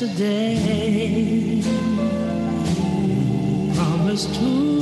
that's the day promised to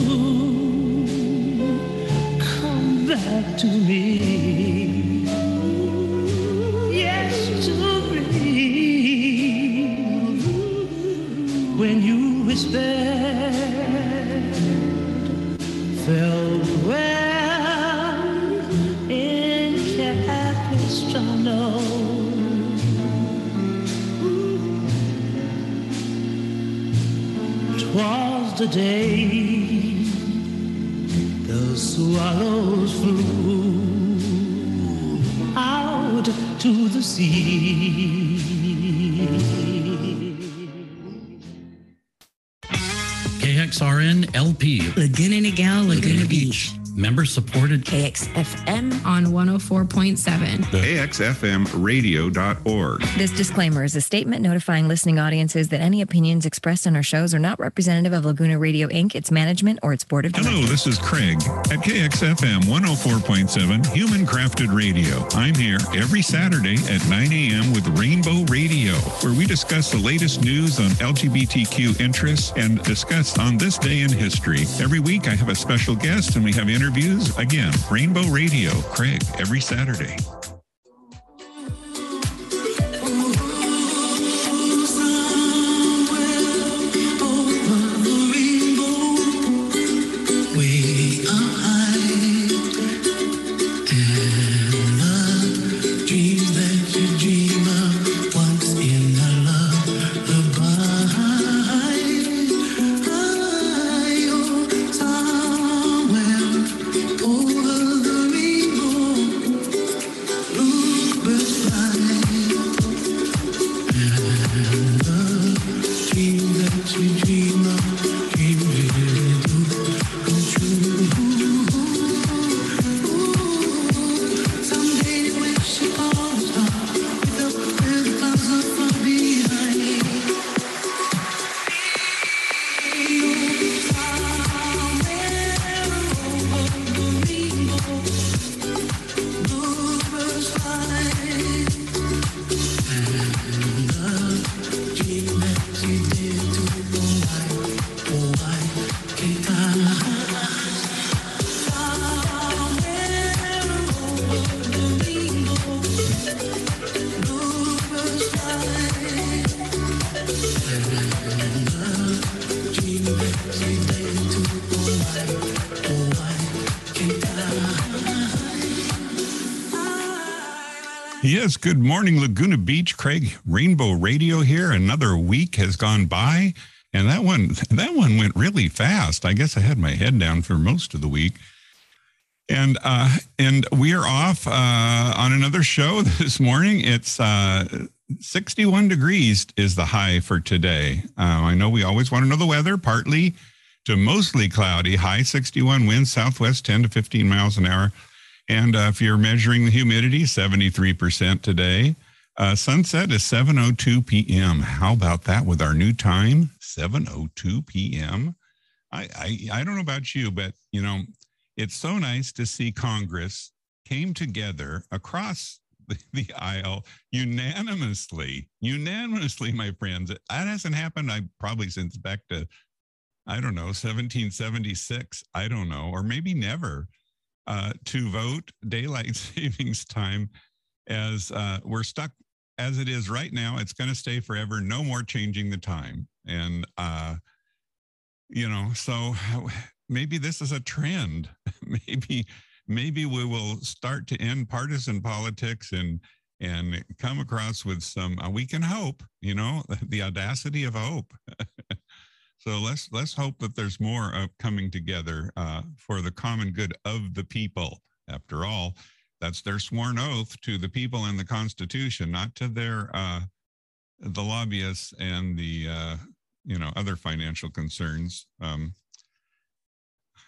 104.7. axfmradio.org. This disclaimer is a statement notifying listening audiences that any opinions expressed on our shows are not representative of Laguna Radio Inc., its management, or its board of directors. Hello, this is Craig at KXFM 104.7 Human Crafted Radio. I'm here every Saturday at 9 a.m. with Rainbow Radio, where we discuss the latest news on LGBTQ interests and discuss on this day in history. Every week I have a special guest and we have interviews. Again, Rainbow Radio, Craig, every Saturday. Yes, good morning, Laguna Beach. Craig, Rainbow Radio here. Another week has gone by, and that one that one went really fast. I guess I had my head down for most of the week. And uh, and we are off uh, on another show this morning. It's uh, 61 degrees is the high for today. Uh, I know we always want to know the weather. Partly to mostly cloudy, high 61 winds, southwest 10 to 15 miles an hour. And uh, if you're measuring the humidity, 73% today. Uh, sunset is 7:02 p.m. How about that with our new time, 7:02 p.m. I, I I don't know about you, but you know, it's so nice to see Congress came together across the, the aisle unanimously, unanimously, my friends. That hasn't happened. I probably since back to I don't know 1776. I don't know, or maybe never uh, to vote daylight savings time as uh, we're stuck as it is right now. It's going to stay forever. No more changing the time. And, uh, you know, so maybe this is a trend. maybe, maybe we will start to end partisan politics and, and come across with some, uh, we can hope, you know, the audacity of hope. So let's let's hope that there's more uh, coming together uh, for the common good of the people. After all, that's their sworn oath to the people and the Constitution, not to their uh, the lobbyists and the uh, you know other financial concerns. Um,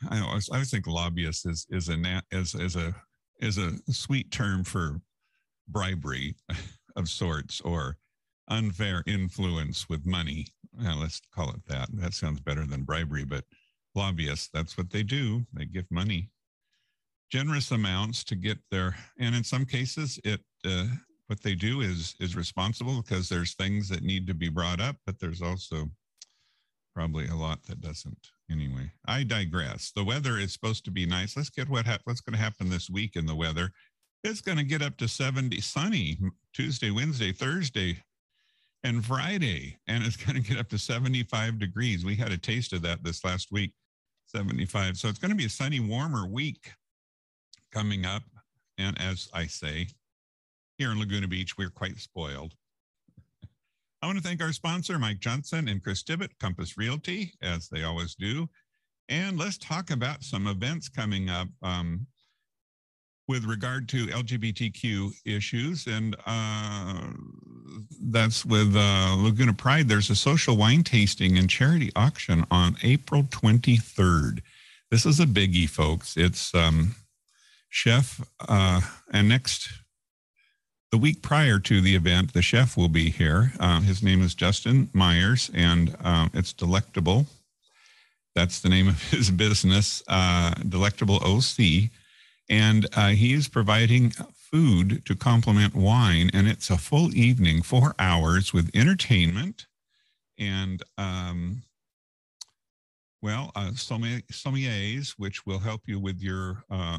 I always, I always think lobbyists is is a is is a is a sweet term for bribery of sorts or unfair influence with money. Well, let's call it that. That sounds better than bribery, but lobbyists, that's what they do. They give money, generous amounts to get their, and in some cases, it, uh, what they do is is responsible because there's things that need to be brought up, but there's also probably a lot that doesn't. Anyway, I digress. The weather is supposed to be nice. Let's get what ha- what's going to happen this week in the weather. It's going to get up to 70 sunny Tuesday, Wednesday, Thursday, and Friday, and it's going to get up to 75 degrees. We had a taste of that this last week, 75. So it's going to be a sunny, warmer week coming up. And as I say, here in Laguna Beach, we're quite spoiled. I want to thank our sponsor, Mike Johnson and Chris Tibbett, Compass Realty, as they always do. And let's talk about some events coming up um, with regard to LGBTQ issues. And uh, that's with uh, Laguna Pride. There's a social wine tasting and charity auction on April 23rd. This is a biggie, folks. It's um, chef, uh, and next the week prior to the event, the chef will be here. Uh, his name is Justin Myers, and uh, it's Delectable. That's the name of his business, uh, Delectable OC. And uh, he is providing food to complement wine, and it's a full evening, four hours with entertainment and, um, well, uh, sommeliers, which will help you with your uh,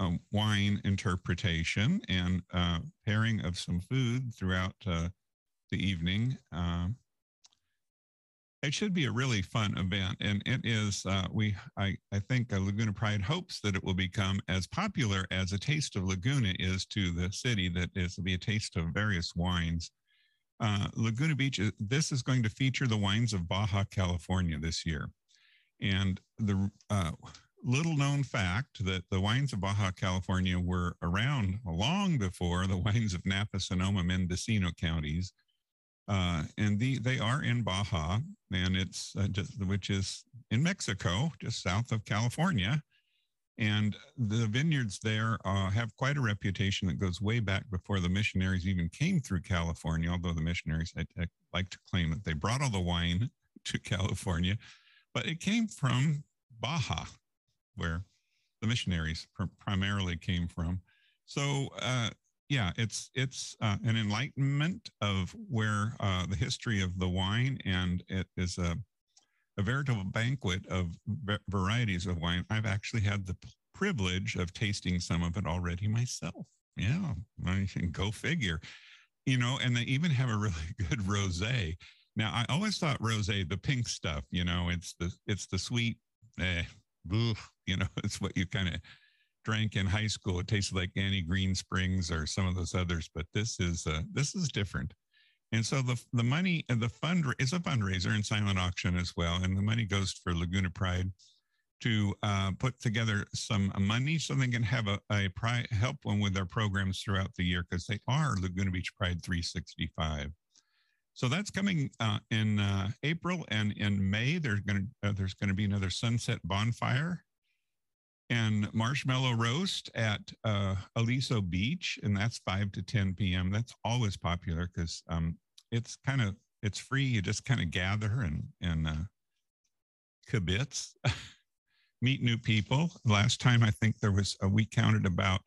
um, wine interpretation and uh, pairing of some food throughout uh, the evening. Um, it should be a really fun event, and it is. Uh, we, I, I think uh, Laguna Pride hopes that it will become as popular as a taste of Laguna is to the city. That is to be a taste of various wines. Uh, Laguna Beach. This is going to feature the wines of Baja California this year, and the uh, little known fact that the wines of Baja California were around long before the wines of Napa, Sonoma, Mendocino counties. Uh, and the, they are in Baja, and it's uh, just, which is in Mexico, just south of California. And the vineyards there uh, have quite a reputation that goes way back before the missionaries even came through California. Although the missionaries I, I like to claim that they brought all the wine to California, but it came from Baja, where the missionaries pr- primarily came from. So uh, yeah, it's it's uh, an enlightenment of where uh, the history of the wine, and it is a a veritable banquet of varieties of wine. I've actually had the privilege of tasting some of it already myself. Yeah, I can go figure. You know, and they even have a really good rosé. Now, I always thought rosé, the pink stuff, you know, it's the it's the sweet, eh, you know, it's what you kind of drank in high school. It tasted like Annie Green Springs or some of those others, but this is uh, this is different. And so the the money and the fund is a fundraiser and silent auction as well, and the money goes for Laguna Pride to uh, put together some money so they can have a, a pride, help them with their programs throughout the year because they are Laguna Beach Pride 365. So that's coming uh, in uh, April and in May. There's going to uh, there's going to be another sunset bonfire and marshmallow roast at uh, Aliso Beach, and that's five to ten p.m. That's always popular because um, it's kind of it's free. You just kind of gather and and uh, kibitz, meet new people. Last time I think there was uh, we counted about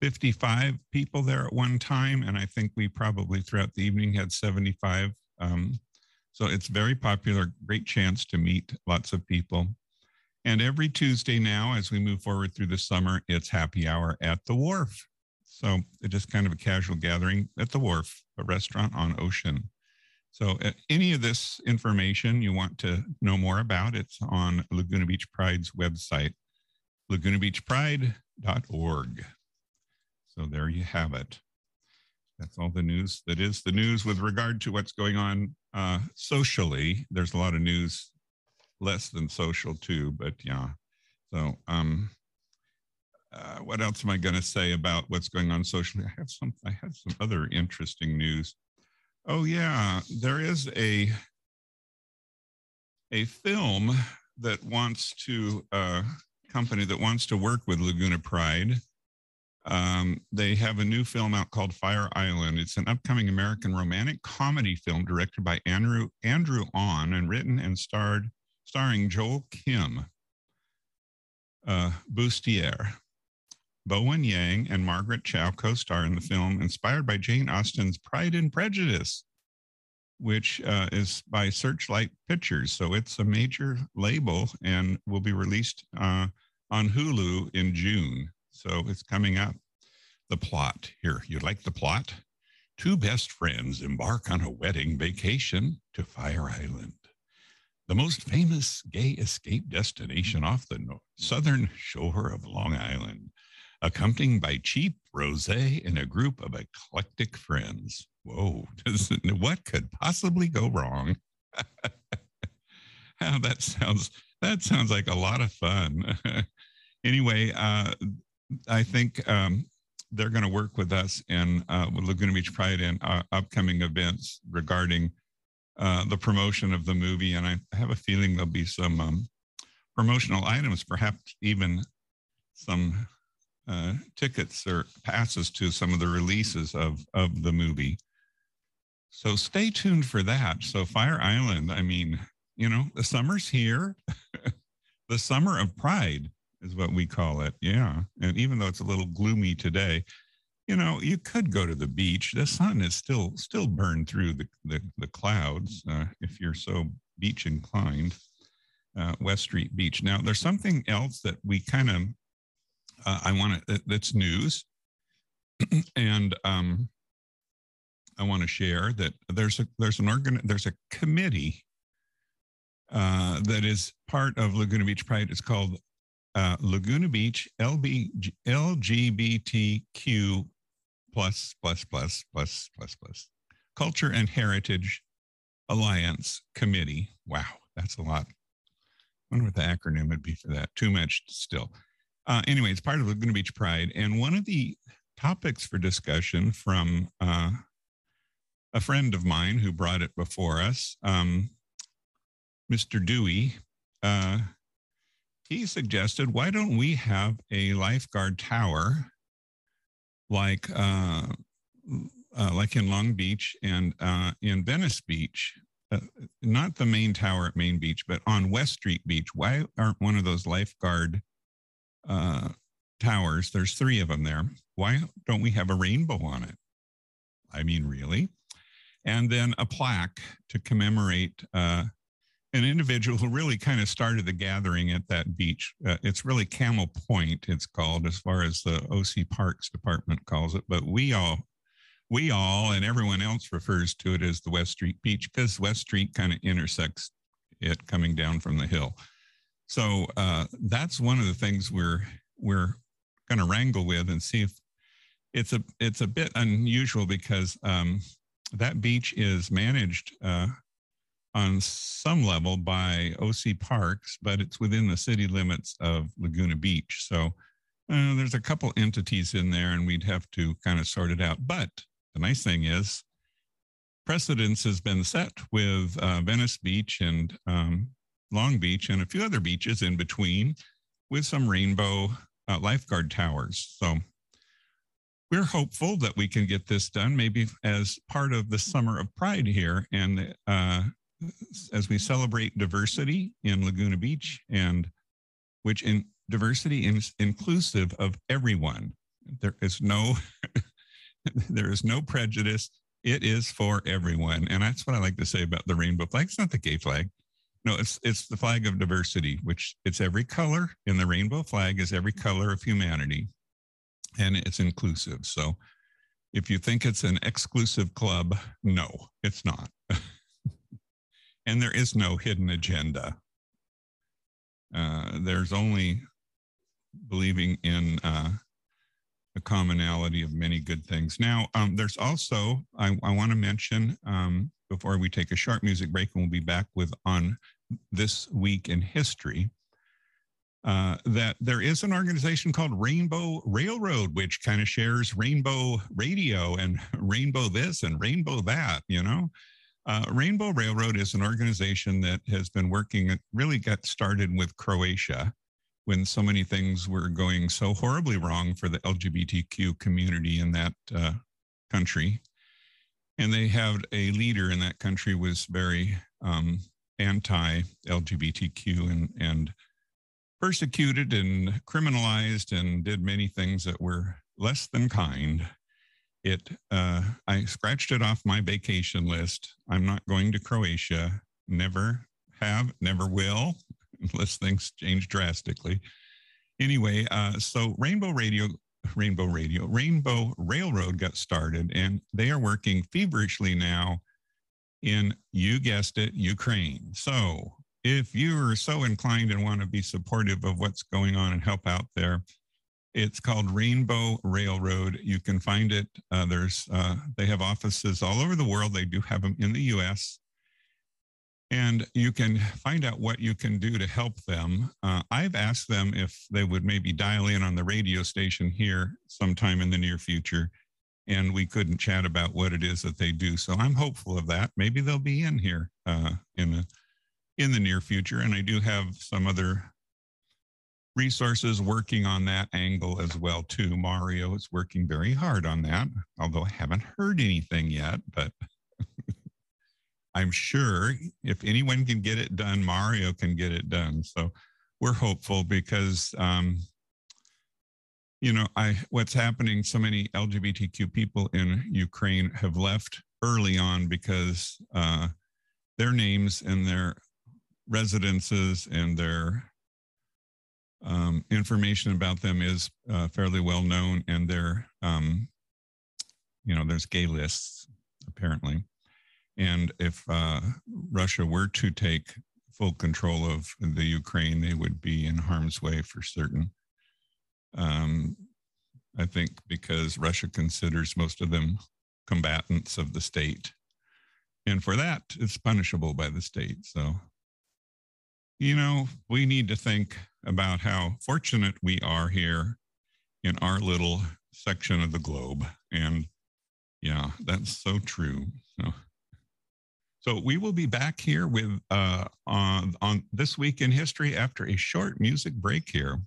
55 people there at one time, and I think we probably throughout the evening had 75. Um, so it's very popular, great chance to meet lots of people. And every Tuesday now, as we move forward through the summer, it's happy hour at the wharf. So just kind of a casual gathering at the wharf, a restaurant on Ocean. So any of this information you want to know more about, it's on Laguna Beach Pride's website, lagunabeachpride.org. So there you have it. That's all the news that is the news with regard to what's going on uh, socially. There's a lot of news less than social too, but yeah. So um, uh, what else am I going to say about what's going on socially? I have some. I have some other interesting news. Oh yeah, there is a a film that wants to uh, company that wants to work with Laguna Pride Um, they have a new film out called Fire Island. It's an upcoming American romantic comedy film directed by Andrew Andrew Ahn and written and starred starring Joel Kim, uh, Booster, Bowen Yang, and Margaret Cho co-star in the film, inspired by Jane Austen's Pride and Prejudice, which uh, is by Searchlight Pictures. So it's a major label and will be released uh, on Hulu in June. So it's coming up. The plot here. You like the plot? Two best friends embark on a wedding vacation to Fire Island, the most famous gay escape destination off the southern shore of Long Island, accompanied by cheap rosé and a group of eclectic friends. Whoa, what could possibly go wrong? How that sounds that sounds like a lot of fun. anyway, uh, I think um, they're going to work with us and uh, Laguna Beach Pride and uh, upcoming events regarding uh, the promotion of the movie. And I have a feeling there'll be some um, promotional items, perhaps even some uh, tickets or passes to some of the releases of, of the movie. So stay tuned for that. So, Fire Island, I mean, you know, the summer's here, the summer of pride is what we call it. Yeah. And even though it's a little gloomy today, you know, you could go to the beach. The sun is still still burned through the the, the clouds uh, if you're so beach inclined. Uh, West Street Beach. Now, there's something else that we kind of uh, I want to that's news, and um, I want to share that there's a there's an organ there's a committee uh, that is part of Laguna Beach Pride. It's called uh, Laguna Beach LB, LGBTQ plus plus plus plus plus plus Culture and Heritage Alliance Committee. Wow, that's a lot. I wonder what the acronym would be for that. Too much still. Uh, anyway, it's part of the Laguna Beach Pride, and one of the topics for discussion from uh, a friend of mine who brought it before us, um, Mr. Dewey. Uh, he suggested, why don't we have a lifeguard tower like uh, uh, like in Long Beach and uh, in Venice Beach, uh, not the main tower at Main Beach, but on West Street Beach. Why aren't one of those lifeguard uh, towers? There's three of them there. Why don't we have a rainbow on it? I mean, really? And then a plaque to commemorate uh, an individual who really kind of started the gathering at that beach. Uh, it's really Camel Point, it's called, as far as the OC Parks Department calls it. But we all, we all, and everyone else refers to it as the West Street Beach because West Street kind of intersects it coming down from the hill. So uh, that's one of the things we're we're going to wrangle with and see if it's a it's a bit unusual because um, that beach is managed. Uh, on some level by OC Parks, but it's within the city limits of Laguna Beach. So uh, there's a couple entities in there, and we'd have to kind of sort it out. But the nice thing is, precedence has been set with uh, Venice Beach and um, Long Beach and a few other beaches in between with some rainbow uh, lifeguard towers. So we're hopeful that we can get this done maybe as part of the summer of pride here and uh, as we celebrate diversity in Laguna Beach and which in diversity is inclusive of everyone. There is no there is no prejudice. It is for everyone. And that's what I like to say about the rainbow flag. It's not the gay flag. No, it's it's the flag of diversity, which it's every color in the rainbow flag is every color of humanity. And it's inclusive. So if you think it's an exclusive club, no, it's not. and there is no hidden agenda. Uh, there's only believing in uh, the commonality of many good things. Now, um, there's also, I, I want to mention um, before we take a short music break, and we'll be back with on this week in history. Uh, that there is an organization called Rainbow Railroad, which kind of shares Rainbow Radio and Rainbow this and Rainbow that, you know. Uh, Rainbow Railroad is an organization that has been working, really got started with Croatia when so many things were going so horribly wrong for the LGBTQ community in that uh, country. And they had a leader in that country was very um, anti-LGBTQ and and persecuted and criminalized and did many things that were less than kind. It uh, I scratched it off my vacation list. I'm not going to Croatia. Never have, never will, unless things change drastically. Anyway, uh, so Rainbow Radio, Rainbow Radio, Rainbow Railroad got started, and they are working feverishly now in, you guessed it, Ukraine. So if you are so inclined and want to be supportive of what's going on and help out there, it's called Rainbow Railroad. You can find it. Uh, there's uh, they have offices all over the world. They do have them in the U.S. And you can find out what you can do to help them. Uh, I've asked them if they would maybe dial in on the radio station here sometime in the near future, and we couldn't chat about what it is that they do. So I'm hopeful of that. Maybe they'll be in here uh, in the in the near future. And I do have some other resources working on that angle as well too. Mario is working very hard on that, although I haven't heard anything yet, but I'm sure if anyone can get it done, Mario can get it done. So we're hopeful because um, you know, I what's happening, so many LGBTQ people in Ukraine have left early on because uh, their names and their residences and their um, information about them is uh, fairly well known, and they're, um, you know, there's gay lists apparently. And if uh, Russia were to take full control of the Ukraine, they would be in harm's way for certain. Um, I think because Russia considers most of them combatants of the state. And for that, it's punishable by the state. So you know, we need to think about how fortunate we are here in our little section of the globe. And yeah, that's so true. So, so we will be back here with uh, on, on this week in history after a short music break here.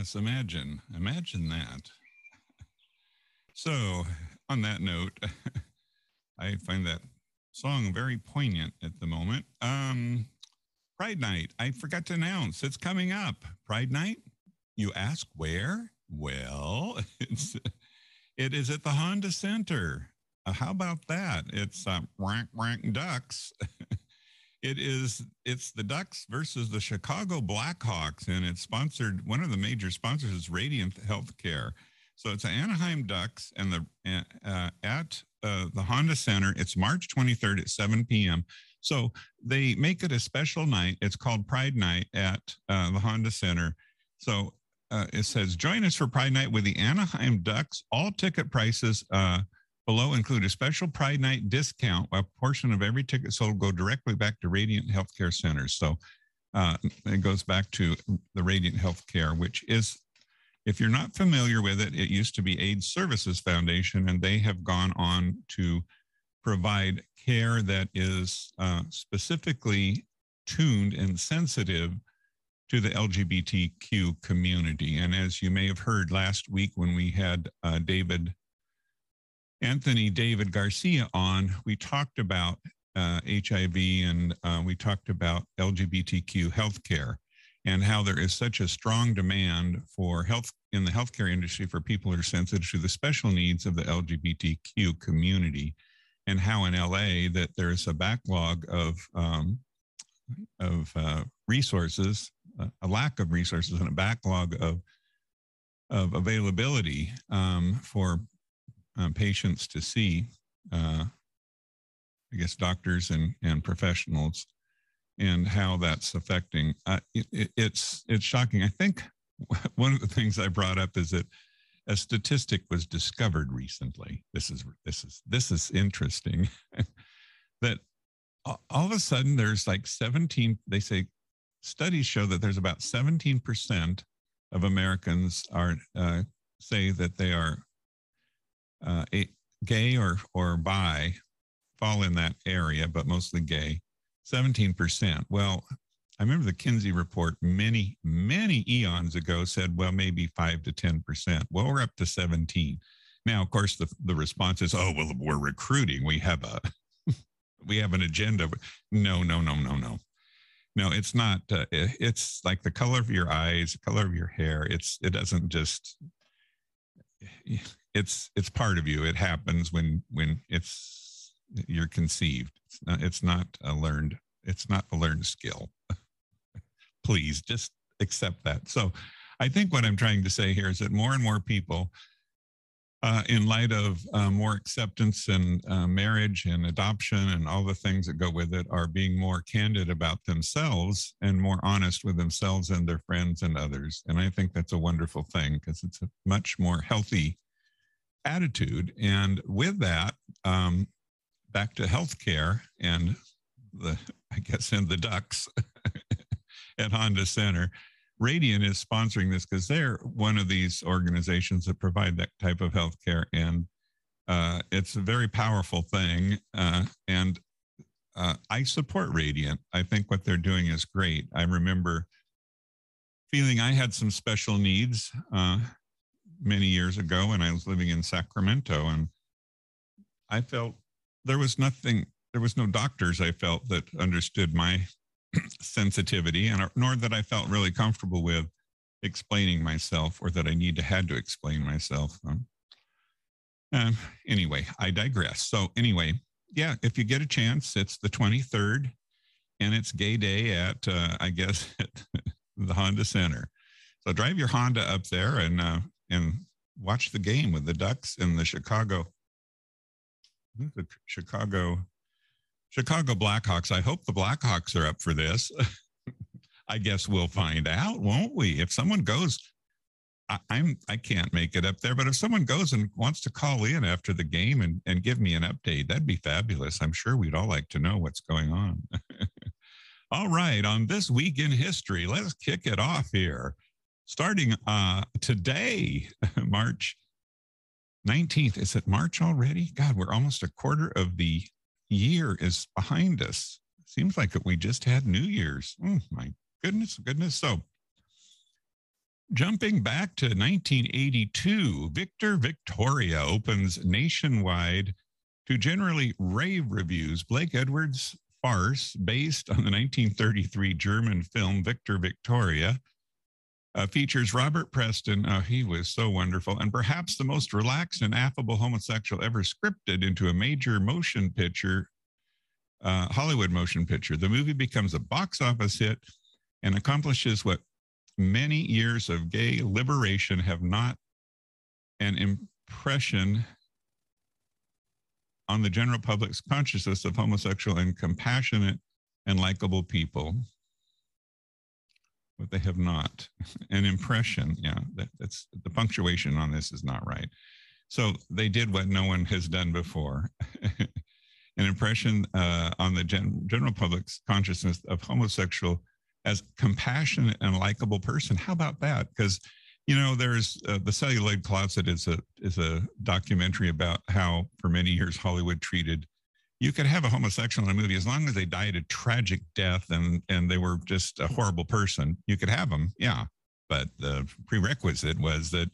Yes, imagine. Imagine that. So, on that note, I find that song very poignant at the moment. Um, Pride Night, I forgot to announce it's coming up. Pride Night, you ask where? Well, it's it is at the Honda Center. Uh, how about that? It's uh, rank rank ducks. It is it's the Ducks versus the Chicago Blackhawks, and it's sponsored. One of the major sponsors is Radiant Healthcare. So it's the Anaheim Ducks, and the uh, at uh, the Honda Center. It's March 23rd at 7 p.m. So they make it a special night. It's called Pride Night at uh, the Honda Center. So uh, it says, join us for Pride Night with the Anaheim Ducks. All ticket prices uh, below include a special Pride Night discount. A portion of every ticket sold go directly back to Radiant Healthcare Centers. So uh, it goes back to the Radiant Healthcare, which is, if you're not familiar with it, it used to be AIDS Services Foundation, and they have gone on to provide care that is uh, specifically tuned and sensitive to the LGBTQ community. And as you may have heard last week when we had uh, David, Anthony David Garcia on, we talked about uh, HIV and uh, we talked about LGBTQ healthcare and how there is such a strong demand for health in the healthcare industry for people who are sensitive to the special needs of the LGBTQ community and how in LA that there's a backlog of um, of uh, resources, a lack of resources, and a backlog of of availability um, for um, patients to see. Uh, I guess doctors and and professionals, and how that's affecting. Uh, it, it, it's it's shocking. I think one of the things I brought up is that a statistic was discovered recently. This is this is this is interesting. that all of a sudden there's like 17. They say studies show that there's about 17 percent of Americans are uh, say that they are uh, gay or or bi, fall in that area, but mostly gay. 17 percent. Well, I remember the Kinsey report many, many eons ago said, well, maybe five to 10%. Well, we're up to 17. Now, of course, the, the response is, oh, well, we're recruiting. We have a, we have an agenda. No, no, no, no, no. No, it's not. Uh, it's like the color of your eyes, color of your hair. It's, it doesn't just, it's, it's part of you. It happens when, when it's, you're conceived. It's not, it's not a learned, it's not a learned skill please just accept that. So I think what I'm trying to say here is that more and more people, uh, in light of uh, more acceptance and uh, marriage and adoption and all the things that go with it, are being more candid about themselves and more honest with themselves and their friends and others. And I think that's a wonderful thing because it's a much more healthy attitude. And with that, um, back to healthcare and the, I guess, and the ducks. at Honda Center. Radiant is sponsoring this because they're one of these organizations that provide that type of health care. And uh, it's a very powerful thing. Uh, and uh, I support Radiant. I think what they're doing is great. I remember feeling I had some special needs uh, many years ago when I was living in Sacramento. And I felt there was nothing, there was no doctors I felt that understood my sensitivity, and nor that I felt really comfortable with explaining myself, or that I need to had to explain myself. Um, um, anyway, I digress. So anyway, yeah, if you get a chance, it's the 23rd, and it's Gay Day at uh, I guess at the Honda Center. So drive your Honda up there and uh, and watch the game with the Ducks and the Chicago the Chicago Chicago Blackhawks. I hope the Blackhawks are up for this. I guess we'll find out, won't we? If someone goes, I, I'm I can't make it up there, but if someone goes and wants to call in after the game and, and give me an update, that'd be fabulous. I'm sure we'd all like to know what's going on. all right, on this week in history, let's kick it off here. Starting uh, today, March 19th. Is it March already? God, we're almost a quarter of the year is behind us. Seems like we just had New Year's. Oh, my goodness, goodness. So, Jumping back to 1982, Victor Victoria opens nationwide to generally rave reviews. Blake Edwards' farce, based on the 1933 German film Victor Victoria, uh, features Robert Preston. Oh, he was so wonderful, and perhaps the most relaxed and affable homosexual ever scripted into a major motion picture, uh, Hollywood motion picture. The movie becomes a box office hit and accomplishes what many years of gay liberation have not an impression on the general public's consciousness of homosexual and compassionate and likable people. But they have not. An impression, yeah, that, that's the punctuation on this is not right. So they did what no one has done before. An impression uh, on the gen- general public's consciousness of homosexual as compassionate and likable person. How about that? Because you know, there's uh, the celluloid closet is a is a documentary about how for many years Hollywood treated. You could have a homosexual in a movie as long as they died a tragic death and and they were just a horrible person. You could have them, yeah. But the prerequisite was that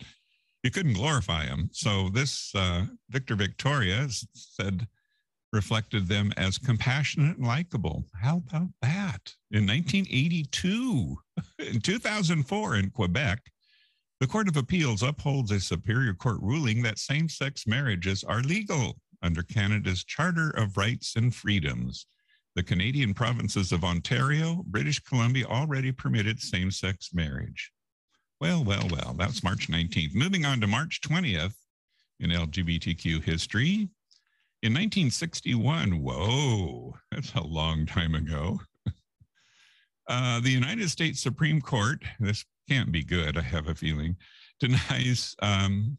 you couldn't glorify them. So this uh, Victor Victoria said reflected them as compassionate and likable. How about that? In 1982, in 2004 in Quebec, the Court of Appeals upholds a Superior Court ruling that same sex marriages are legal under Canada's Charter of Rights and Freedoms. The Canadian provinces of Ontario, British Columbia already permitted same sex marriage. Well, well, well, that's March 19th. Moving on to March 20th in LGBTQ history. In 1961, whoa, that's a long time ago. uh, the United States Supreme Court, this can't be good, I have a feeling, denies um,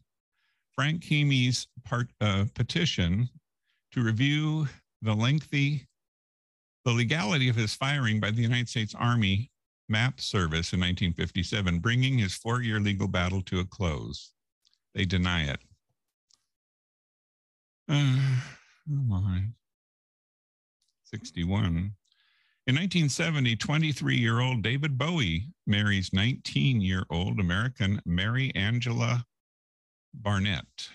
Frank Kameny's part, uh, petition to review the lengthy, the legality of his firing by the United States Army MAP service in 1957, bringing his four year legal battle to a close. They deny it. Uh, oh my. 61. In 1970, 23 year old David Bowie marries 19 year old American Mary Angela Barnett.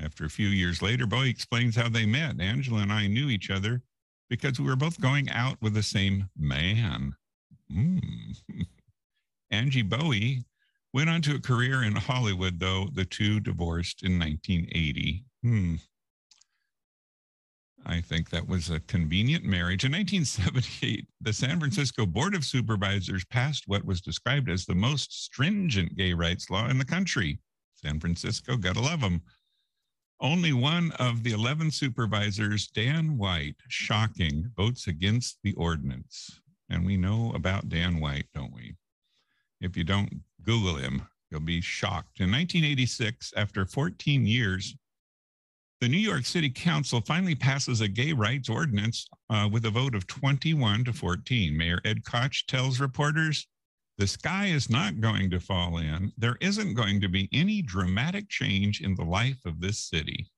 After a few years later, Bowie explains how they met. Angela and I knew each other because we were both going out with the same man. Mm. Angie Bowie went on to a career in Hollywood, though the two divorced in 1980. Hmm. I think that was a convenient marriage. In 1978, the San Francisco Board of Supervisors passed what was described as the most stringent gay rights law in the country. San Francisco, gotta love them. Only one of the 11 supervisors, Dan White, shocking, votes against the ordinance. And we know about Dan White, don't we? If you don't Google him, you'll be shocked. In 1986, after 14 years, the New York City Council finally passes a gay rights ordinance uh, with a vote of 21 to 14. Mayor Ed Koch tells reporters the sky is not going to fall in. There isn't going to be any dramatic change in the life of this city.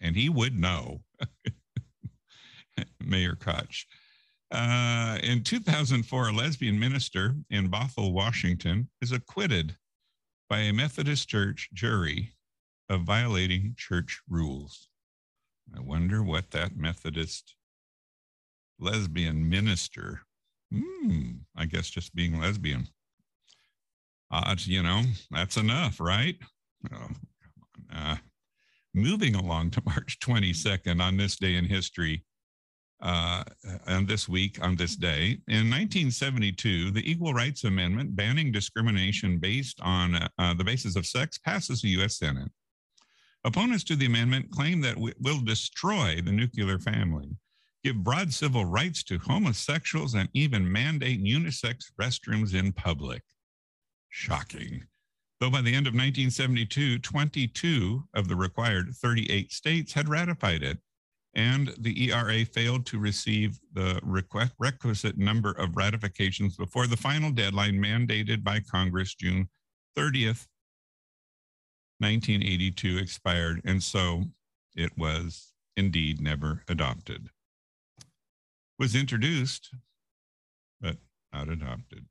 And he would know, Mayor Koch. Uh, in 2004, a lesbian minister in Bothell, Washington, is acquitted by a Methodist church jury of violating church rules. I wonder what that Methodist lesbian minister, hmm, I guess just being lesbian. Uh, you know, that's enough, right? Oh. Uh, moving along to March 22nd on this day in history, uh, on this week, on this day. In 1972, the Equal Rights Amendment banning discrimination based on uh, the basis of sex passes the U.S. Senate. Opponents to the amendment claim that it will destroy the nuclear family, give broad civil rights to homosexuals, and even mandate unisex restrooms in public. Shocking. Though by the end of 1972, 22 of the required 38 states had ratified it, and the ERA failed to receive the requisite number of ratifications before the final deadline mandated by Congress June 30th, 1982 expired, and so it was indeed never adopted. Was introduced, but not adopted.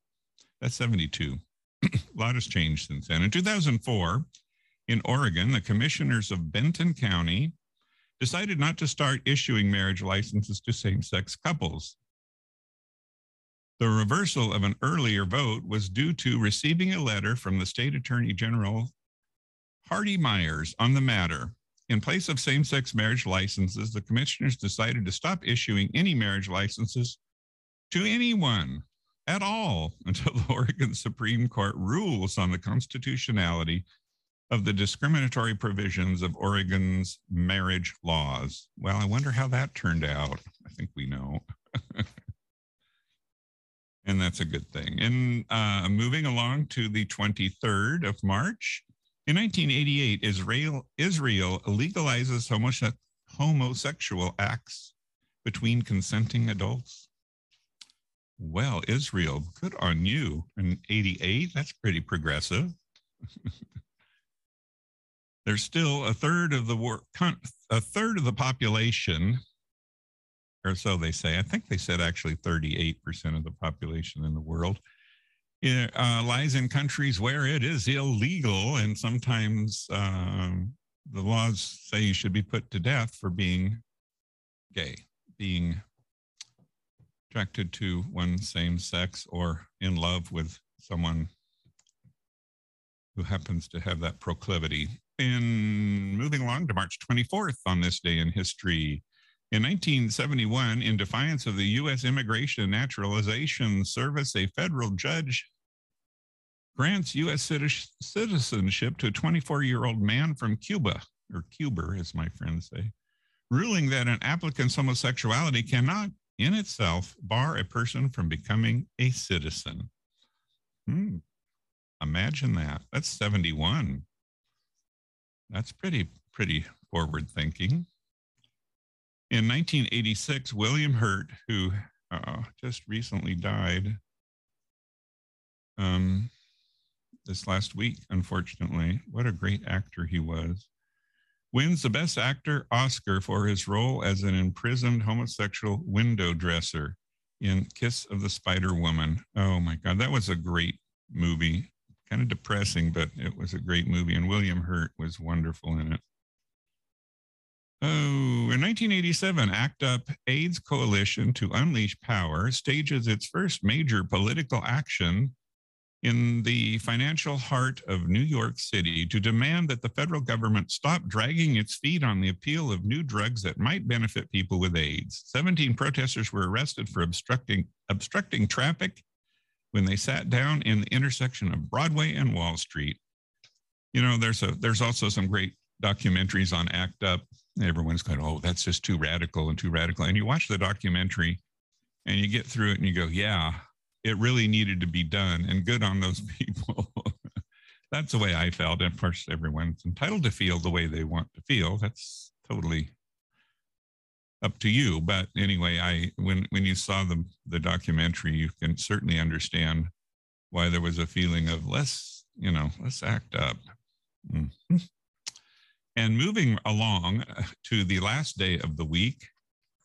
That's 72. a lot has changed since then. In 2004, in Oregon, the commissioners of Benton County decided not to start issuing marriage licenses to same sex couples. The reversal of an earlier vote was due to receiving a letter from the state attorney general Hardy Myers on the matter. In place of same sex marriage licenses, the commissioners decided to stop issuing any marriage licenses to anyone at all until the Oregon Supreme Court rules on the constitutionality of the discriminatory provisions of Oregon's marriage laws. Well, I wonder how that turned out. I think we know. and that's a good thing. And uh, moving along to the 23rd of March, in 1988, Israel, Israel legalizes homose- homosexual acts between consenting adults. Well, Israel, good on you. In 88, that's pretty progressive. There's still a third of the war, a third of the population, or so they say. I think they said actually 38% of the population in the world uh, lies in countries where it is illegal, and sometimes um, the laws say you should be put to death for being gay, being attracted to one same sex, or in love with someone who happens to have that proclivity. In moving along to March 24th on this day in history, in 1971, in defiance of the U.S. Immigration and Naturalization Service, a federal judge grants U.S. citizenship to a 24 year old man from Cuba, or Cuba, as my friends say, ruling that an applicant's homosexuality cannot in itself bar a person from becoming a citizen. Hmm. Imagine that. That's 71. That's pretty, pretty forward thinking. In 1986, William Hurt, who uh, just recently died um, this last week, unfortunately, what a great actor he was, wins the Best Actor Oscar for his role as an imprisoned homosexual window dresser in Kiss of the Spider Woman. Oh my God, that was a great movie kind of depressing, but it was a great movie, and William Hurt was wonderful in it. Oh, in 1987, ACT UP AIDS Coalition to Unleash Power stages its first major political action in the financial heart of New York City to demand that the federal government stop dragging its feet on the appeal of new drugs that might benefit people with AIDS. 17 protesters were arrested for obstructing obstructing traffic when they sat down in the intersection of Broadway and Wall Street. You know, there's a there's also some great documentaries on ACT UP. Everyone's going, oh, that's just too radical and too radical. And you watch the documentary and you get through it and you go, yeah, it really needed to be done and good on those people. that's the way I felt. And of course, everyone's entitled to feel the way they want to feel. That's totally up to you. But anyway, I when when you saw the the documentary, you can certainly understand why there was a feeling of let's you know let's act up. Mm-hmm. And moving along to the last day of the week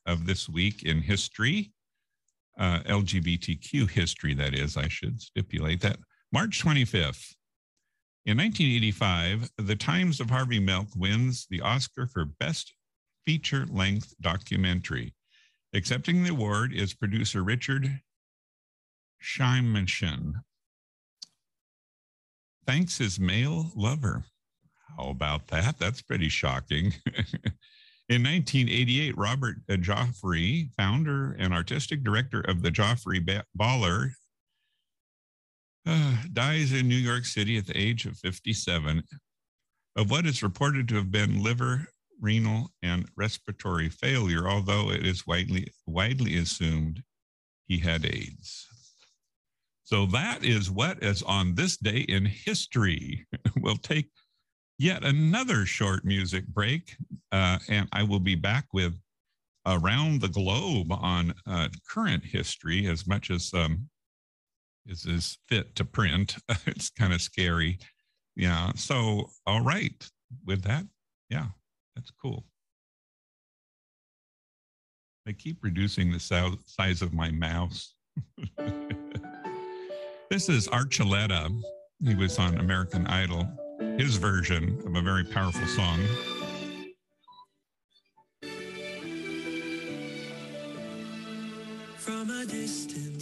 of this week in history, uh, LGBTQ history, that is, I should stipulate that. March 25th, in 1985, The Times of Harvey Milk wins the Oscar for Best feature length documentary. Accepting the award is producer Richard Simonson. Thanks his male lover. How about that? That's pretty shocking. In 1988, Robert Joffrey, founder and artistic director of the Joffrey Ballet, uh, dies in New York City at the age of 57 of what is reported to have been liver renal, and respiratory failure, although it is widely, widely assumed he had AIDS. So that is what is on this day in history. we'll take yet another short music break, uh, and I will be back with around the globe on uh, current history as much as um, is is fit to print. it's kind of scary, yeah. So, all right, with that, yeah, that's cool. I keep reducing the size of my mouse. this is Archuleta. He was on American Idol his version of a very powerful song. From a distance.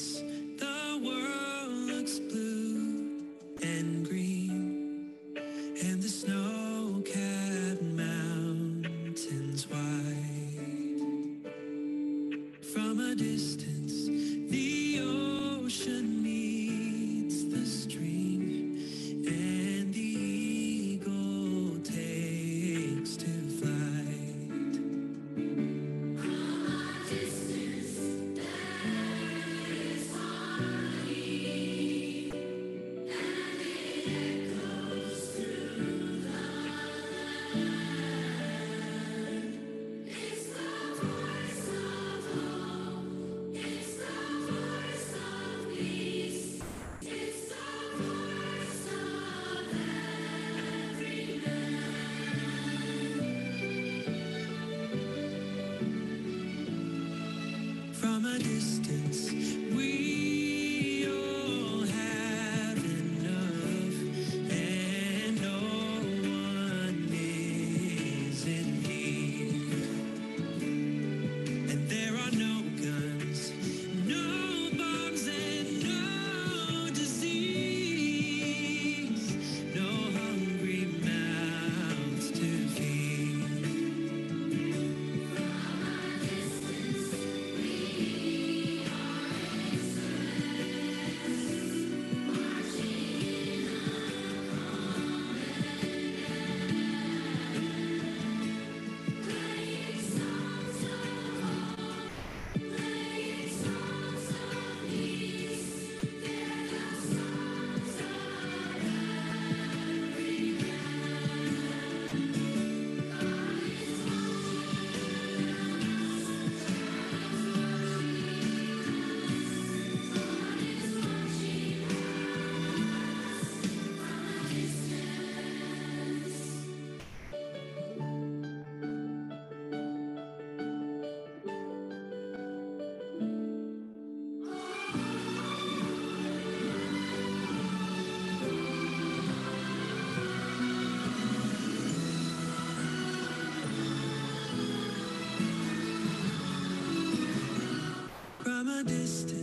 Distance.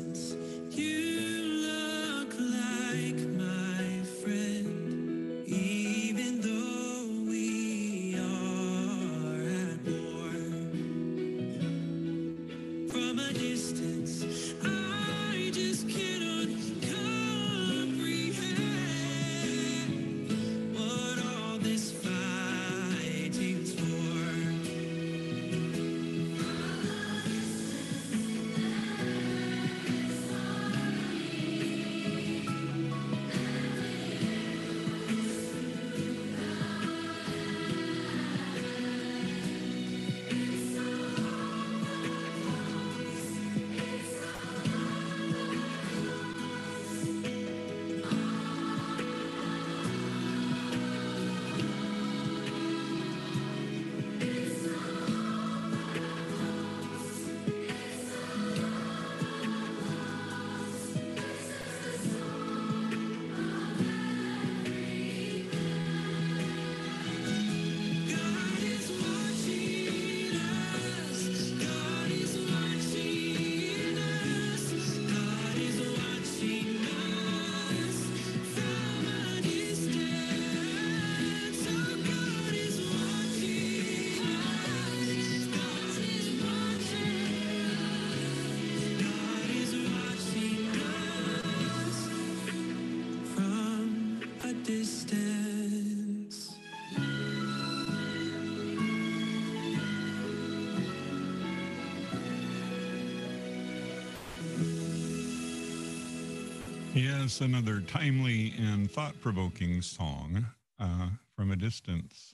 us another timely and thought provoking song uh, from a distance.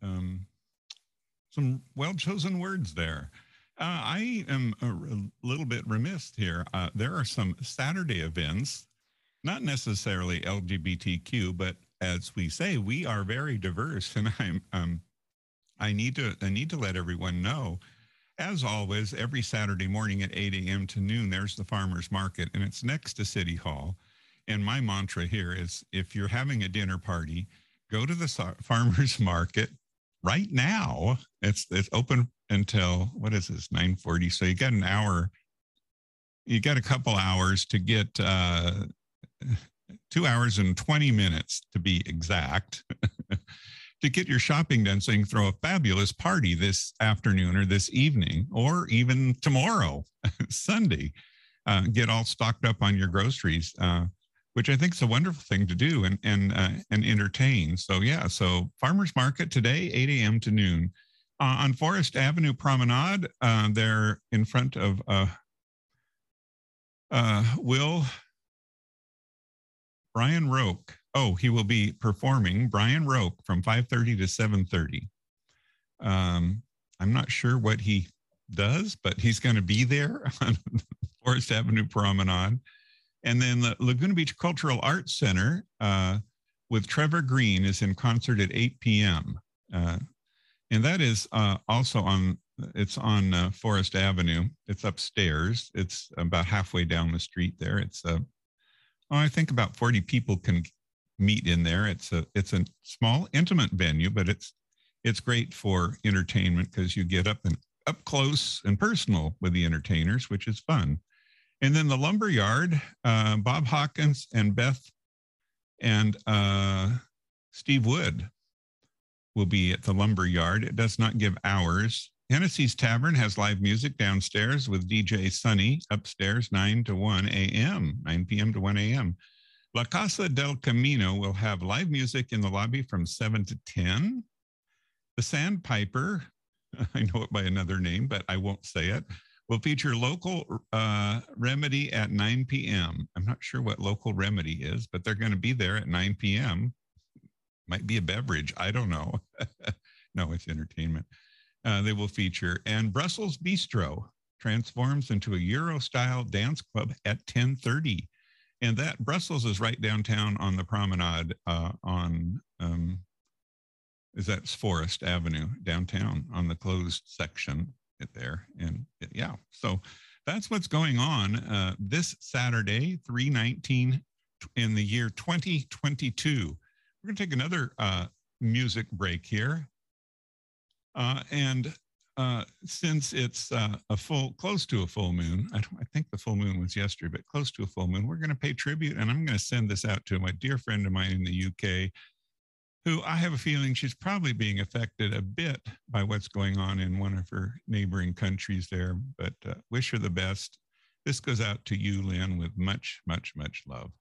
Um, some well chosen words there. Uh, I am a little bit remiss here. Uh, there are some Saturday events, not necessarily LGBTQ, but as we say, we are very diverse, and I'm um, I need to I need to let everyone know as always, every Saturday morning at 8 a.m. to noon, there's the farmer's market, and it's next to City Hall. And my mantra here is if you're having a dinner party, go to the farmer's market right now. It's, it's open until, what is this, 9.40. So you got an hour, you got a couple hours to get uh, two hours and 20 minutes to be exact to get your shopping done so you can throw a fabulous party this afternoon or this evening or even tomorrow, Sunday. Uh, get all stocked up on your groceries, uh, which I think is a wonderful thing to do and and uh, and entertain. So yeah, so farmers market today, 8 a.m. to noon. Uh, on Forest Avenue Promenade, uh, there in front of uh, Will Brian Roke. Oh, he will be performing Brian Roke from 5:30 to 7:30. Um, I'm not sure what he does, but he's going to be there on Forest Avenue Promenade. And then the Laguna Beach Cultural Arts Center uh, with Trevor Green is in concert at 8 p.m. Uh, and that is uh, also on it's on uh, Forest Avenue. It's upstairs. It's about halfway down the street there. It's a Oh, I think about 40 people can meet in there. It's a it's a small, intimate venue, but it's it's great for entertainment because you get up and up close and personal with the entertainers, which is fun. And then the lumber yard, uh, Bob Hawkins and Beth and uh, Steve Wood will be at the lumber yard. It does not give hours. Hennessy's Tavern has live music downstairs with DJ Sunny upstairs, 9 to 1 a.m., 9 p.m. to 1 a.m. La Casa del Camino will have live music in the lobby from 7 to 10. The Sandpiper, I know it by another name, but I won't say it, will feature local uh, remedy at 9 p.m. I'm not sure what local remedy is, but they're going to be there at 9 p.m. Might be a beverage. I don't know. no, it's entertainment uh, they will feature. And Brussels Bistro transforms into a Euro style dance club at 1030. And that Brussels is right downtown on the promenade uh, on, um, is that Forest Avenue downtown on the closed section there. And yeah, so that's what's going on uh, this Saturday, 319 in the year 2022. We're going to take another uh, music break here. Uh, and uh, since it's uh, a full, close to a full moon, I, I, think the full moon was yesterday, but close to a full moon, we're going to pay tribute. And I'm going to send this out to my dear friend of mine in the UK, who I have a feeling she's probably being affected a bit by what's going on in one of her neighboring countries there. But uh, wish her the best. This goes out to you, Lynn, with much, much, much love.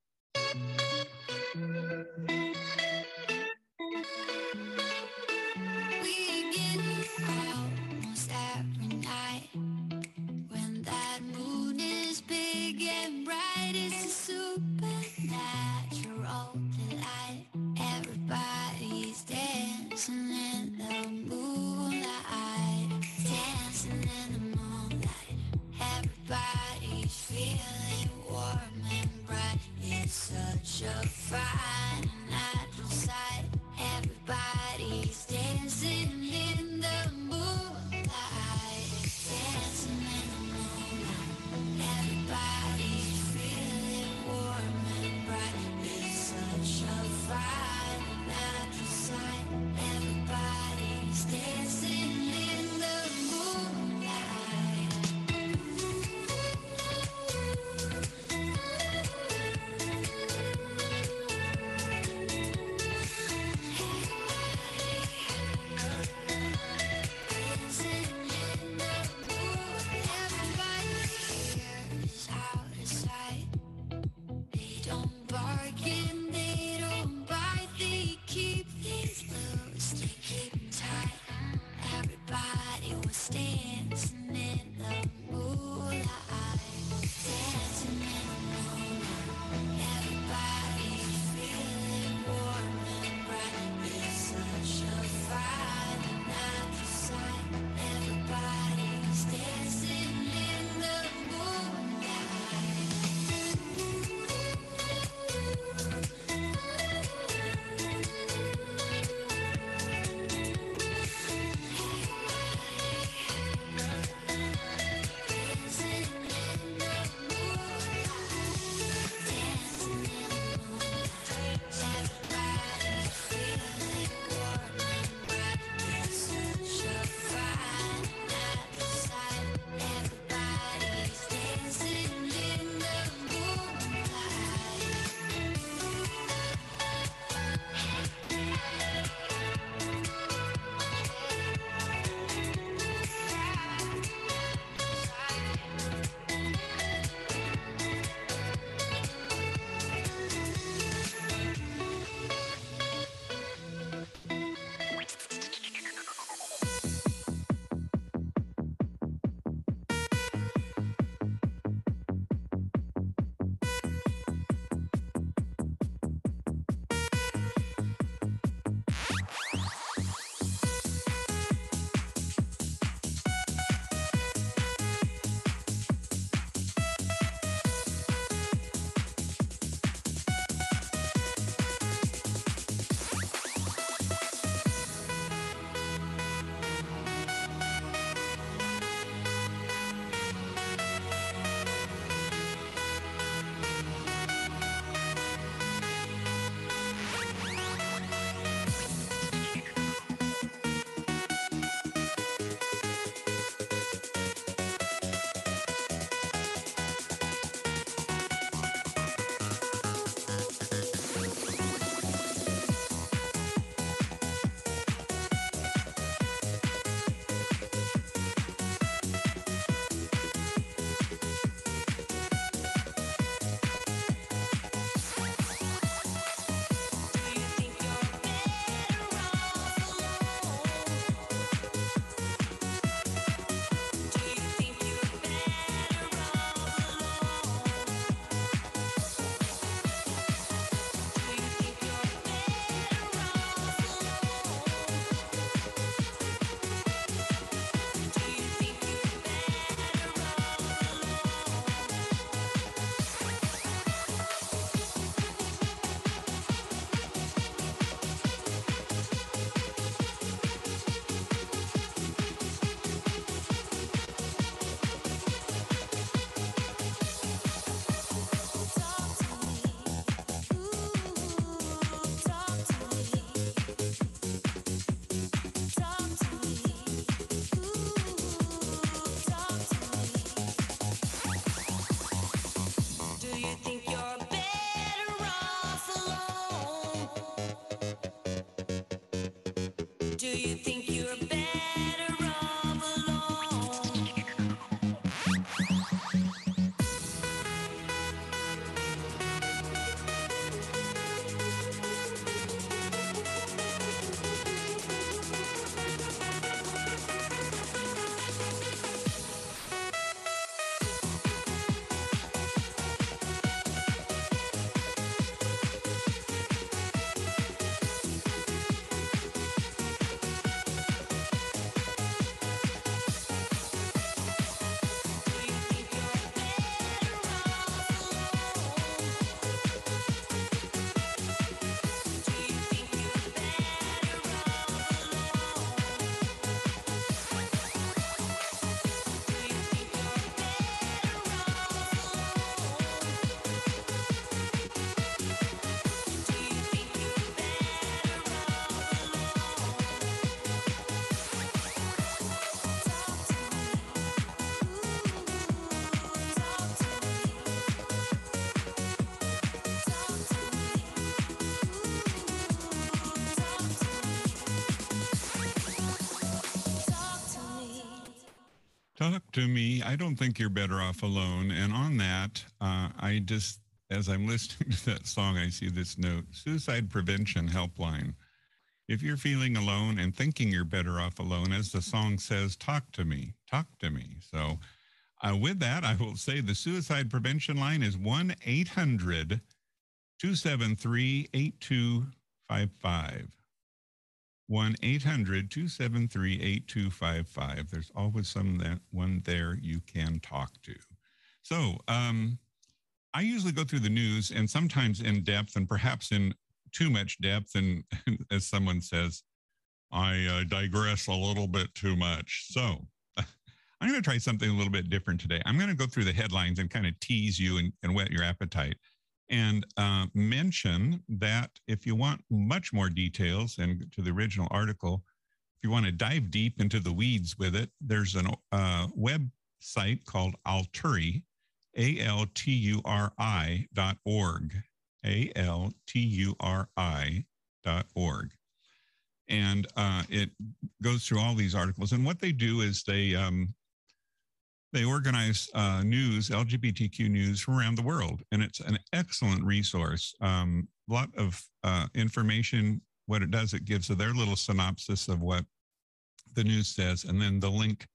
fire Do you think you're Talk to me. I don't think you're better off alone. And on that, uh, I just, as I'm listening to that song, I see this note Suicide Prevention Helpline. If you're feeling alone and thinking you're better off alone, as the song says, talk to me, talk to me. So, uh, with that, I will say the suicide prevention line is 1 800 273 8255. 1 800 273 8255. There's always someone there you can talk to. So, um, I usually go through the news and sometimes in depth and perhaps in too much depth. And as someone says, I uh, digress a little bit too much. So, I'm going to try something a little bit different today. I'm going to go through the headlines and kind of tease you and, and whet your appetite and uh, mention that if you want much more details and to the original article, if you want to dive deep into the weeds with it, there's a uh, website called Alturi, A L T U R I dot org, A L T U R I dot org. And uh, it goes through all these articles. And what they do is they um, they organize uh, news, LGBTQ news from around the world, and it's an excellent resource. A um, lot of uh, information. What it does, it gives their little synopsis of what the news says, and then the link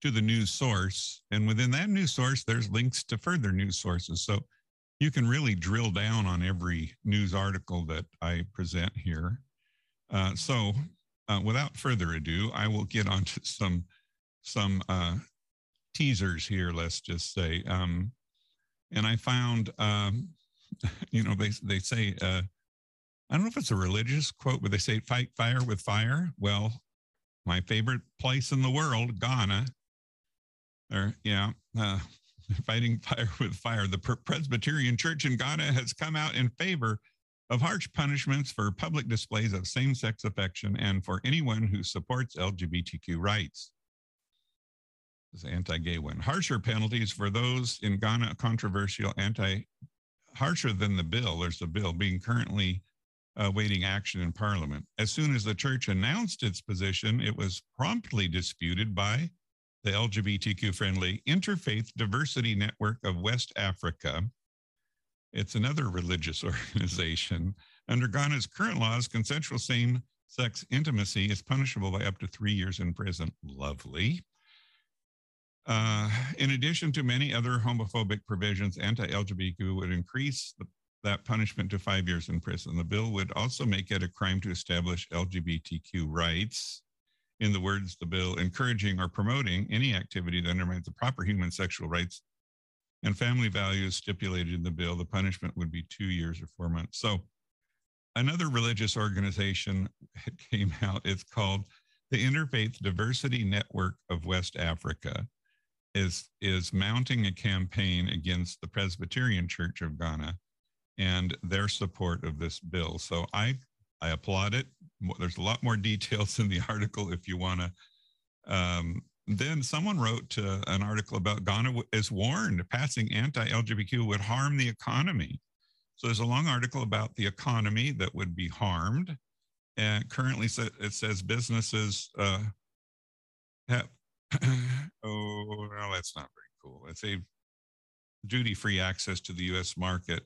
to the news source. And within that news source, there's links to further news sources. So you can really drill down on every news article that I present here. Uh, so uh, without further ado, I will get onto some some uh, teasers here, let's just say. Um, and I found, um, you know, they, they say, uh, I don't know if it's a religious quote, but they say, fight fire with fire. Well, my favorite place in the world, Ghana, or yeah, uh, fighting fire with fire. The Presbyterian Church in Ghana has come out in favor of harsh punishments for public displays of same sex affection and for anyone who supports LGBTQ rights anti-gay one. Harsher penalties for those in Ghana controversial anti harsher than the bill. There's a bill being currently uh, waiting action in Parliament. As soon as the church announced its position, it was promptly disputed by the LGBTQ friendly Interfaith Diversity Network of West Africa. It's another religious organization. Under Ghana's current laws, consensual same sex intimacy is punishable by up to three years in prison. Lovely. Uh, in addition to many other homophobic provisions, anti LGBTQ would increase the, that punishment to five years in prison. The bill would also make it a crime to establish LGBTQ rights. In the words of the bill, encouraging or promoting any activity that undermines the proper human sexual rights and family values stipulated in the bill, the punishment would be two years or four months. So, another religious organization came out. It's called the Interfaith Diversity Network of West Africa is is mounting a campaign against the Presbyterian Church of Ghana and their support of this bill. So I I applaud it. There's a lot more details in the article if you want to. Um, then someone wrote uh, an article about Ghana is warned passing anti-LGBTQ would harm the economy. So there's a long article about the economy that would be harmed. and currently it says businesses uh, have, oh, well, that's not very cool. It's a duty free access to the US market,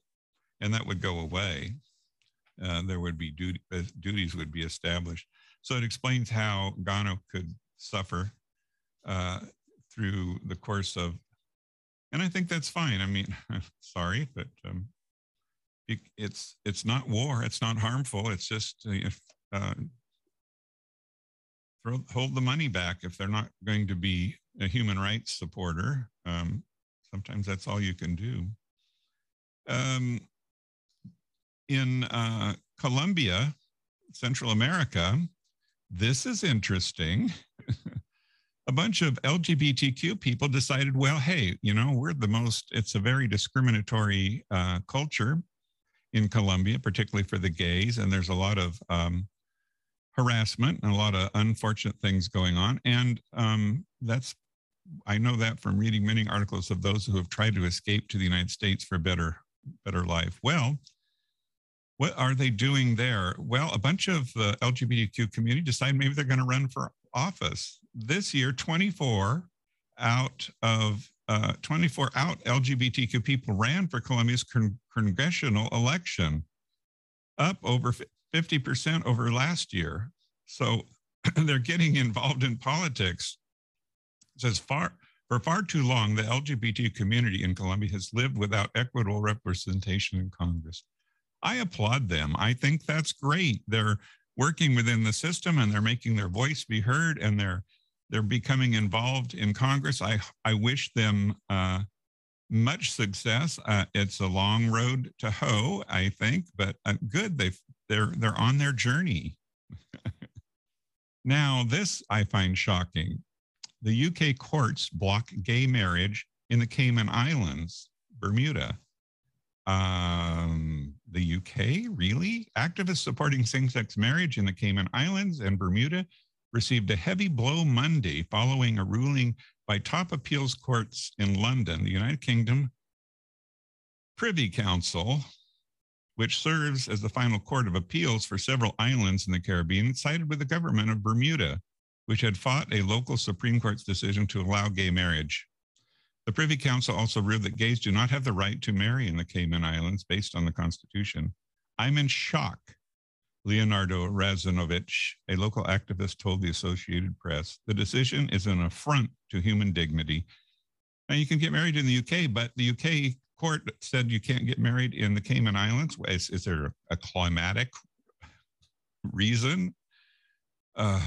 and that would go away. Uh, there would be duty, uh, duties would be established. So it explains how Ghana could suffer uh, through the course of, and I think that's fine. I mean, sorry, but um, it, it's it's not war. It's not harmful. It's just uh, uh, hold the money back if they're not going to be a human rights supporter. Um, sometimes that's all you can do. Um, in uh, Colombia, Central America, this is interesting. a bunch of LGBTQ people decided, well, hey, you know, we're the most, it's a very discriminatory uh, culture in Colombia, particularly for the gays. And there's a lot of um, harassment and a lot of unfortunate things going on. And um, that's, I know that from reading many articles of those who have tried to escape to the United States for a better, better life. Well, what are they doing there? Well, a bunch of the LGBTQ community decide maybe they're going to run for office. This year, 24 out of uh, 24 out LGBTQ people ran for Colombia's con- congressional election, up over 50% over last year. So they're getting involved in politics. It says far for far too long, the LGBT community in Colombia has lived without equitable representation in Congress. I applaud them. I think that's great. They're working within the system and they're making their voice be heard and they're they're becoming involved in Congress. I I wish them uh, much success. Uh, it's a long road to hoe, I think, but uh, good. They they're they're on their journey. now, this I find shocking. The UK courts block gay marriage in the Cayman Islands, Bermuda. Um, the UK, really? Activists supporting same sex marriage in the Cayman Islands and Bermuda received a heavy blow Monday following a ruling by top appeals courts in London, the United Kingdom Privy Council, which serves as the final court of appeals for several islands in the Caribbean, sided with the government of Bermuda, which had fought a local Supreme Court's decision to allow gay marriage. The Privy Council also ruled that gays do not have the right to marry in the Cayman Islands based on the Constitution. I'm in shock, Leonardo Raznovich, a local activist, told the Associated Press. The decision is an affront to human dignity. Now, you can get married in the UK, but the UK court said you can't get married in the Cayman Islands. Is, is there a climatic reason? Uh,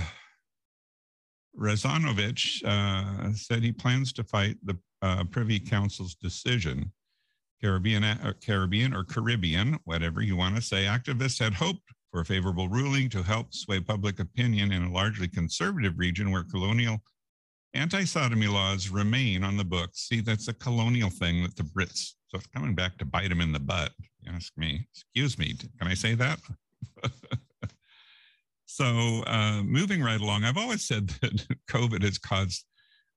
Raznovich uh, said he plans to fight the uh, Privy Council's decision. Caribbean, uh, Caribbean or Caribbean, whatever you want to say, activists had hoped for a favorable ruling to help sway public opinion in a largely conservative region where colonial anti sodomy laws remain on the books. See, that's a colonial thing that the Brits, so it's coming back to bite them in the butt. You ask me, excuse me, can I say that? so, uh, moving right along, I've always said that COVID has caused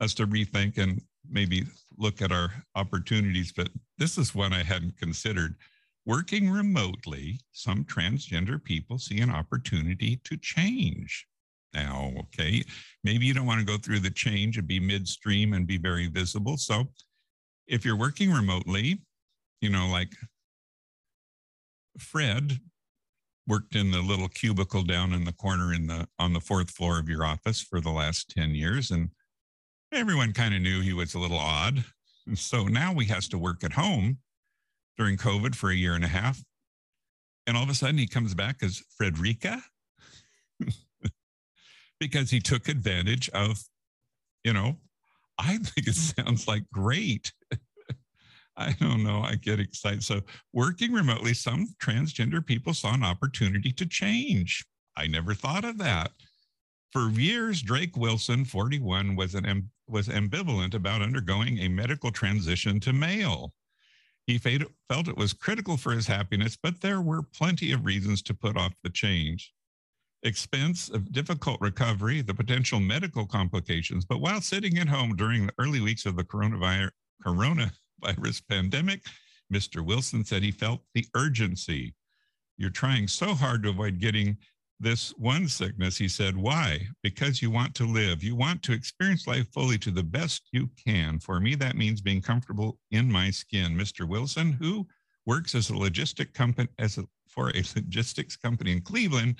us to rethink and maybe look at our opportunities, but this is one I hadn't considered. Working remotely, some transgender people see an opportunity to change. Now, okay, maybe you don't want to go through the change and be midstream and be very visible. So, if you're working remotely, you know, like Fred worked in the little cubicle down in the corner in the on the fourth floor of your office for the last 10 years and everyone kind of knew he was a little odd. And so now he has to work at home during COVID for a year and a half. And all of a sudden he comes back as Frederica because he took advantage of, you know, I think it sounds like great. I don't know. I get excited. So, working remotely, some transgender people saw an opportunity to change. I never thought of that. For years, Drake Wilson, 41, was an was ambivalent about undergoing a medical transition to male. He felt it was critical for his happiness, but there were plenty of reasons to put off the change. Expense of difficult recovery, the potential medical complications. But while sitting at home during the early weeks of the coronavirus, coronavirus pandemic, Mr. Wilson said he felt the urgency. You're trying so hard to avoid getting this one sickness, he said, Why? Because you want to live. You want to experience life fully to the best you can. For me, that means being comfortable in my skin. Mr. Wilson, who works as a logistic company as a, for a logistics company in Cleveland,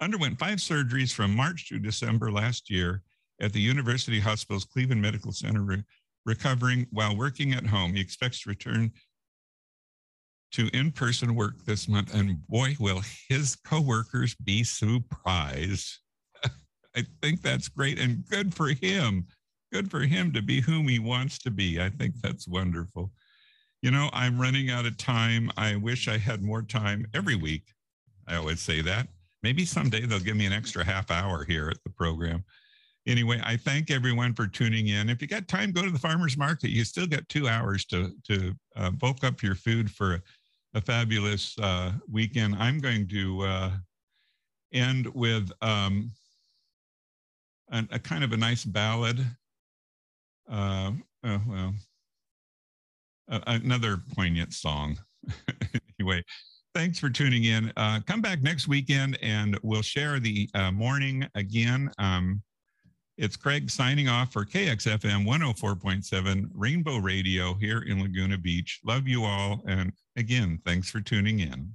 underwent five surgeries from March to December last year at the University Hospital's Cleveland Medical Center, re- recovering while working at home. He expects to return to in-person work this month, and boy, will his coworkers be surprised. I think that's great and good for him. Good for him to be whom he wants to be. I think that's wonderful. You know, I'm running out of time. I wish I had more time every week. I always say that. Maybe someday they'll give me an extra half hour here at the program. Anyway, I thank everyone for tuning in. If you got time, go to the farmers market. You still got two hours to to uh, bulk up your food for a, a fabulous uh, weekend. I'm going to uh, end with um, a kind of a nice ballad. Uh, uh, well, a- another poignant song. anyway, thanks for tuning in. Uh, come back next weekend and we'll share the uh, morning again. Um, it's Craig signing off for KXFM 104.7 Rainbow Radio here in Laguna Beach. Love you all. And again, thanks for tuning in.